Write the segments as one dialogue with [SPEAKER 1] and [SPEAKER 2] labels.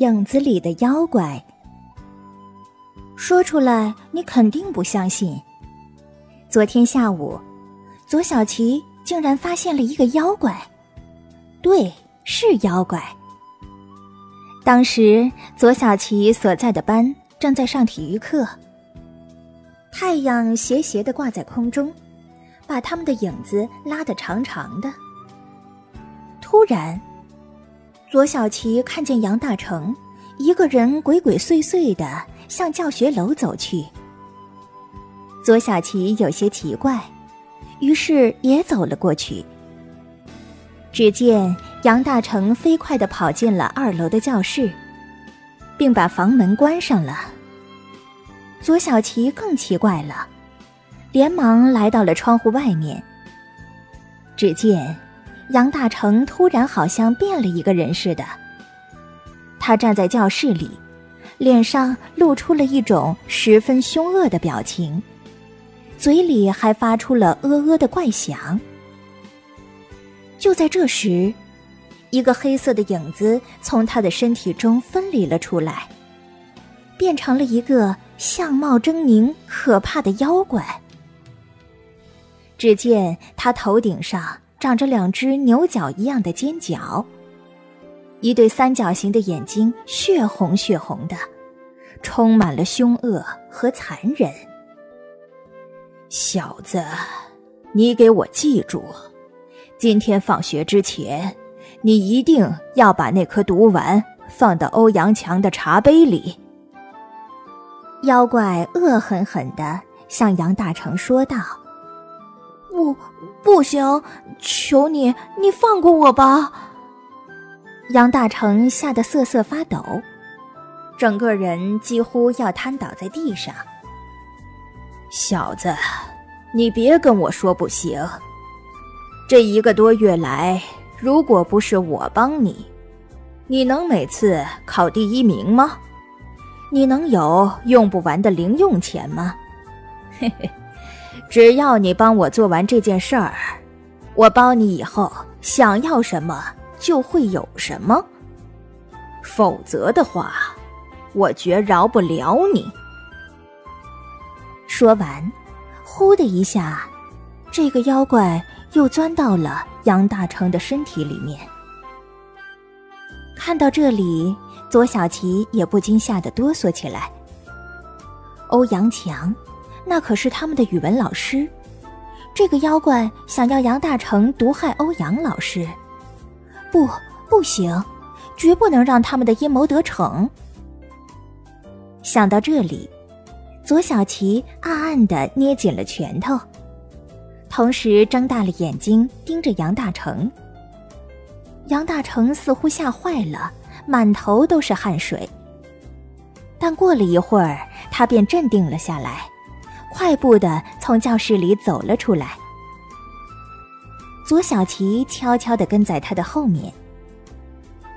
[SPEAKER 1] 影子里的妖怪。说出来你肯定不相信。昨天下午，左小琪竟然发现了一个妖怪，对，是妖怪。当时左小琪所在的班正在上体育课，太阳斜斜的挂在空中，把他们的影子拉得长长的。突然，左小琪看见杨大成一个人鬼鬼祟祟的。向教学楼走去，左小琪有些奇怪，于是也走了过去。只见杨大成飞快的跑进了二楼的教室，并把房门关上了。左小琪更奇怪了，连忙来到了窗户外面。只见杨大成突然好像变了一个人似的，他站在教室里。脸上露出了一种十分凶恶的表情，嘴里还发出了呃呃的怪响。就在这时，一个黑色的影子从他的身体中分离了出来，变成了一个相貌狰狞、可怕的妖怪。只见他头顶上长着两只牛角一样的尖角。一对三角形的眼睛，血红血红的，充满了凶恶和残忍。
[SPEAKER 2] 小子，你给我记住，今天放学之前，你一定要把那颗毒丸放到欧阳强的茶杯里。
[SPEAKER 1] 妖怪恶狠狠地向杨大成说道：“
[SPEAKER 3] 不，不行，求你，你放过我吧。”
[SPEAKER 1] 杨大成吓得瑟瑟发抖，整个人几乎要瘫倒在地上。
[SPEAKER 2] 小子，你别跟我说不行。这一个多月来，如果不是我帮你，你能每次考第一名吗？你能有用不完的零用钱吗？嘿嘿，只要你帮我做完这件事儿，我包你以后想要什么。就会有什么，否则的话，我绝饶不了你。
[SPEAKER 1] 说完，呼的一下，这个妖怪又钻到了杨大成的身体里面。看到这里，左小琪也不禁吓得哆嗦起来。欧阳强，那可是他们的语文老师，这个妖怪想要杨大成毒害欧阳老师。不，不行，绝不能让他们的阴谋得逞。想到这里，左小琪暗暗的捏紧了拳头，同时睁大了眼睛盯着杨大成。杨大成似乎吓坏了，满头都是汗水。但过了一会儿，他便镇定了下来，快步的从教室里走了出来。左小琪悄悄的跟在他的后面。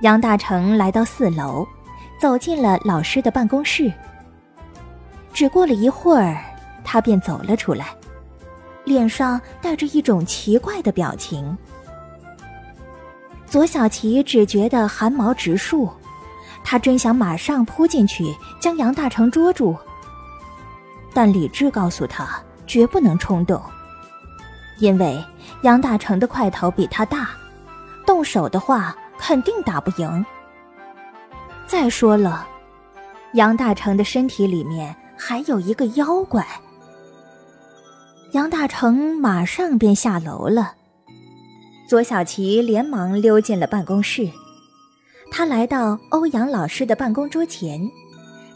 [SPEAKER 1] 杨大成来到四楼，走进了老师的办公室。只过了一会儿，他便走了出来，脸上带着一种奇怪的表情。左小琪只觉得汗毛直竖，他真想马上扑进去将杨大成捉住，但理智告诉他绝不能冲动，因为。杨大成的块头比他大，动手的话肯定打不赢。再说了，杨大成的身体里面还有一个妖怪。杨大成马上便下楼了，左小琪连忙溜进了办公室。他来到欧阳老师的办公桌前，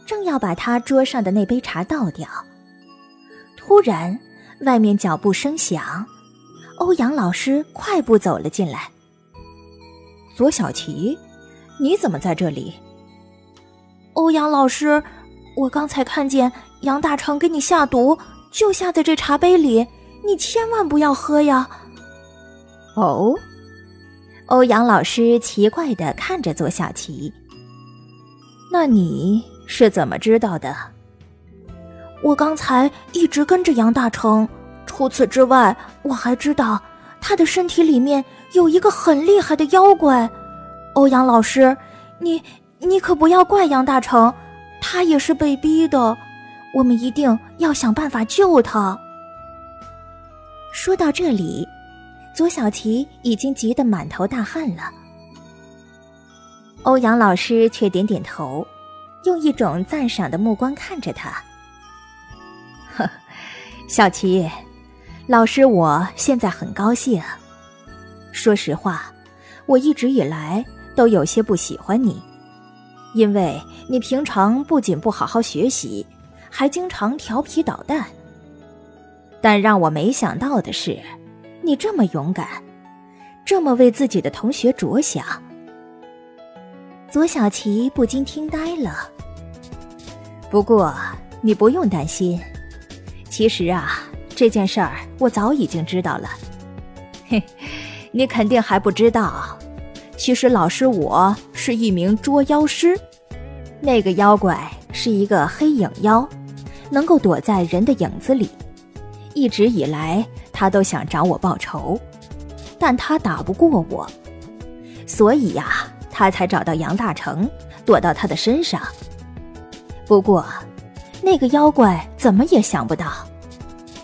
[SPEAKER 1] 正要把他桌上的那杯茶倒掉，突然，外面脚步声响。欧阳老师快步走了进来。
[SPEAKER 2] 左小琪，你怎么在这里？
[SPEAKER 3] 欧阳老师，我刚才看见杨大成给你下毒，就下在这茶杯里，你千万不要喝呀！
[SPEAKER 1] 哦，欧阳老师奇怪的看着左小琪。
[SPEAKER 2] 那你是怎么知道的？
[SPEAKER 3] 我刚才一直跟着杨大成。除此之外，我还知道他的身体里面有一个很厉害的妖怪。欧阳老师，你你可不要怪杨大成，他也是被逼的。我们一定要想办法救他。”
[SPEAKER 1] 说到这里，左小琪已经急得满头大汗了。欧阳老师却点点头，用一种赞赏的目光看着他。
[SPEAKER 2] 呵，小琪，老师我现在很高兴。说实话，我一直以来都有些不喜欢你，因为你平常不仅不好好学习，还经常调皮捣蛋。但让我没想到的是，你这么勇敢，这么为自己的同学着想。
[SPEAKER 1] 左小琪不禁听呆了。
[SPEAKER 2] 不过你不用担心，其实啊，这件事儿我早已经知道了。嘿，你肯定还不知道，其实老师我是一名捉妖师，那个妖怪是一个黑影妖，能够躲在人的影子里。一直以来，他都想找我报仇，但他打不过我，所以呀，他才找到杨大成，躲到他的身上。不过，那个妖怪怎么也想不到，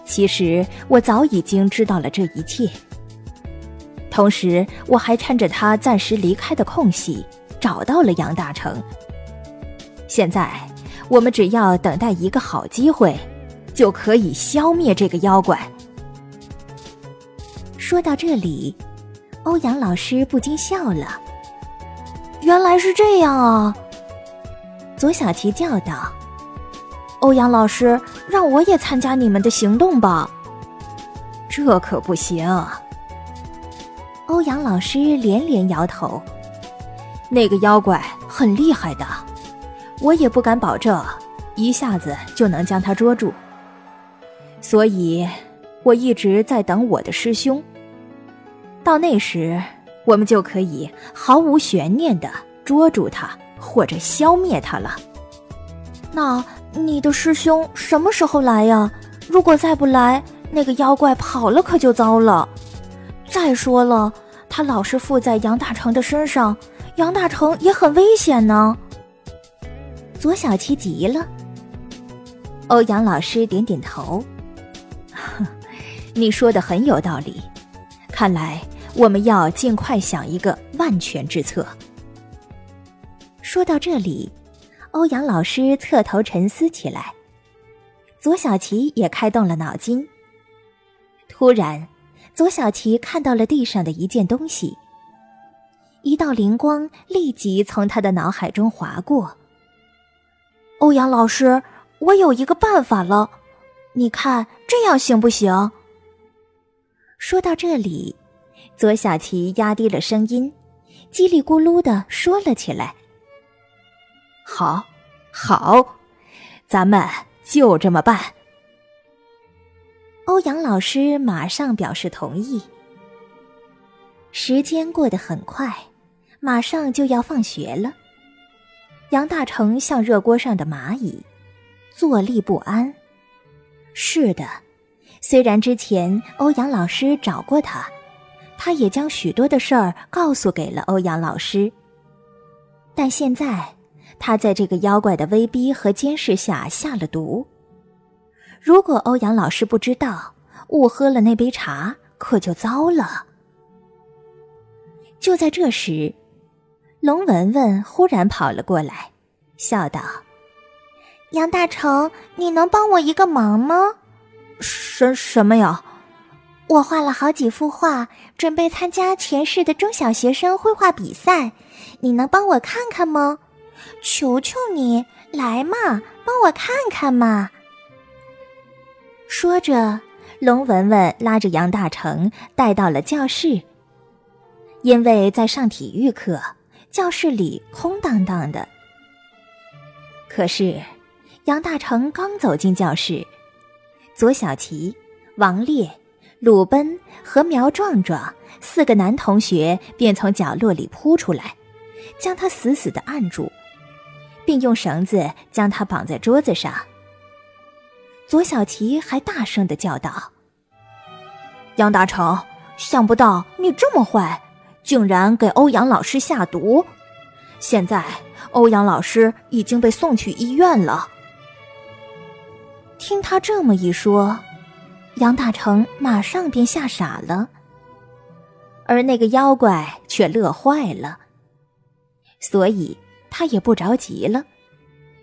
[SPEAKER 2] 其实我早已经知道了这一切。同时，我还趁着他暂时离开的空隙，找到了杨大成。现在，我们只要等待一个好机会。就可以消灭这个妖怪。
[SPEAKER 1] 说到这里，欧阳老师不禁笑了。
[SPEAKER 3] 原来是这样啊！
[SPEAKER 1] 左小琪叫道：“
[SPEAKER 3] 欧阳老师，让我也参加你们的行动吧。”
[SPEAKER 2] 这可不行。
[SPEAKER 1] 欧阳老师连连摇头。
[SPEAKER 2] 那个妖怪很厉害的，我也不敢保证一下子就能将他捉住。所以，我一直在等我的师兄。到那时，我们就可以毫无悬念的捉住他，或者消灭他了。
[SPEAKER 3] 那你的师兄什么时候来呀？如果再不来，那个妖怪跑了可就糟了。再说了，他老是附在杨大成的身上，杨大成也很危险呢。
[SPEAKER 1] 左小七急了。欧阳老师点点头。
[SPEAKER 2] 你说的很有道理，看来我们要尽快想一个万全之策。
[SPEAKER 1] 说到这里，欧阳老师侧头沉思起来，左小琪也开动了脑筋。突然，左小琪看到了地上的一件东西，一道灵光立即从他的脑海中划过。
[SPEAKER 3] 欧阳老师，我有一个办法了，你看这样行不行？
[SPEAKER 1] 说到这里，左小琪压低了声音，叽里咕噜的说了起来：“
[SPEAKER 2] 好，好，咱们就这么办。”
[SPEAKER 1] 欧阳老师马上表示同意。时间过得很快，马上就要放学了。杨大成像热锅上的蚂蚁，坐立不安。是的。虽然之前欧阳老师找过他，他也将许多的事儿告诉给了欧阳老师。但现在，他在这个妖怪的威逼和监视下下了毒。如果欧阳老师不知道，误喝了那杯茶，可就糟了。就在这时，龙文文忽然跑了过来，笑道：“
[SPEAKER 3] 杨大成，你能帮我一个忙吗？”
[SPEAKER 2] 什什么呀？
[SPEAKER 3] 我画了好几幅画，准备参加全市的中小学生绘画比赛，你能帮我看看吗？求求你，来嘛，帮我看看嘛！
[SPEAKER 1] 说着，龙文文拉着杨大成带到了教室。因为在上体育课，教室里空荡荡的。可是，杨大成刚走进教室。左小琪、王烈、鲁奔和苗壮壮四个男同学便从角落里扑出来，将他死死的按住，并用绳子将他绑在桌子上。左小琪还大声的叫道：“
[SPEAKER 3] 杨大成，想不到你这么坏，竟然给欧阳老师下毒！现在欧阳老师已经被送去医院了。
[SPEAKER 1] 听他这么一说，杨大成马上便吓傻了，而那个妖怪却乐坏了，所以他也不着急了，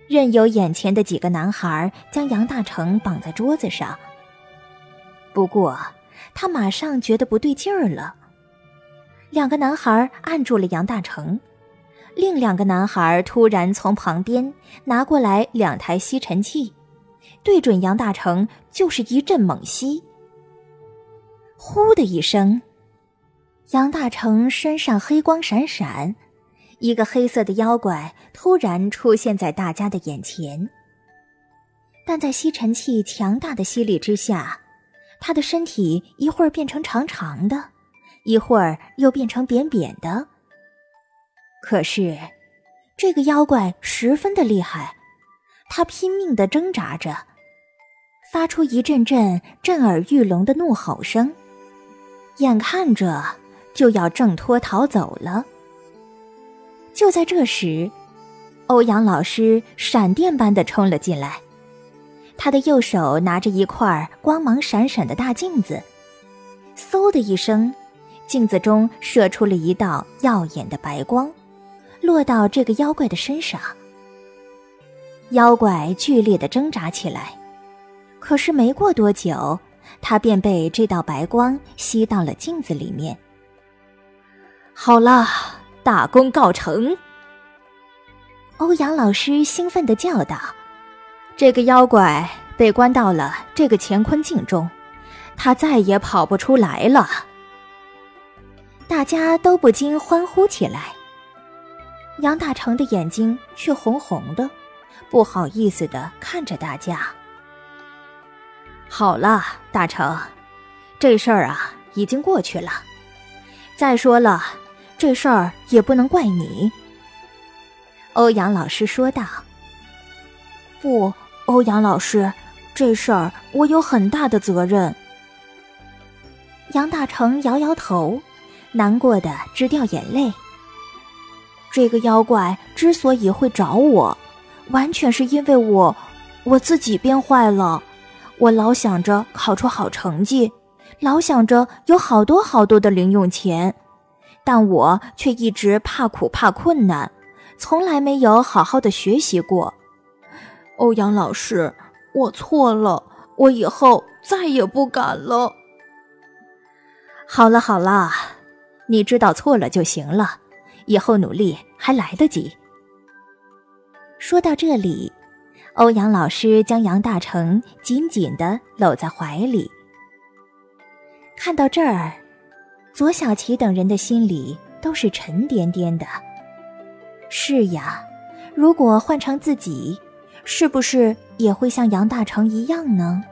[SPEAKER 1] 任由眼前的几个男孩将杨大成绑在桌子上。不过，他马上觉得不对劲儿了。两个男孩按住了杨大成，另两个男孩突然从旁边拿过来两台吸尘器，对准杨大成就是一阵猛吸。呼的一声，杨大成身上黑光闪闪，一个黑色的妖怪突然出现在大家的眼前。但在吸尘器强大的吸力之下，他的身体一会儿变成长长的。一会儿又变成扁扁的。可是，这个妖怪十分的厉害，他拼命的挣扎着，发出一阵阵震耳欲聋的怒吼声，眼看着就要挣脱逃走了。就在这时，欧阳老师闪电般的冲了进来，他的右手拿着一块光芒闪闪的大镜子，嗖的一声。镜子中射出了一道耀眼的白光，落到这个妖怪的身上。妖怪剧烈的挣扎起来，可是没过多久，他便被这道白光吸到了镜子里面。
[SPEAKER 2] 好了，大功告成！
[SPEAKER 1] 欧阳老师兴奋的叫道：“
[SPEAKER 2] 这个妖怪被关到了这个乾坤镜中，他再也跑不出来了。”
[SPEAKER 1] 大家都不禁欢呼起来。杨大成的眼睛却红红的，不好意思的看着大家。
[SPEAKER 2] 好了，大成，这事儿啊已经过去了。再说了，这事儿也不能怪你。
[SPEAKER 1] 欧阳老师说道。
[SPEAKER 3] 不，欧阳老师，这事儿我有很大的责任。
[SPEAKER 1] 杨大成摇摇头。难过的直掉眼泪。
[SPEAKER 3] 这个妖怪之所以会找我，完全是因为我我自己变坏了。我老想着考出好成绩，老想着有好多好多的零用钱，但我却一直怕苦怕困难，从来没有好好的学习过。欧阳老师，我错了，我以后再也不敢了。
[SPEAKER 2] 好了好了。你知道错了就行了，以后努力还来得及。
[SPEAKER 1] 说到这里，欧阳老师将杨大成紧紧的搂在怀里。看到这儿，左小琪等人的心里都是沉甸甸的。是呀，如果换成自己，是不是也会像杨大成一样呢？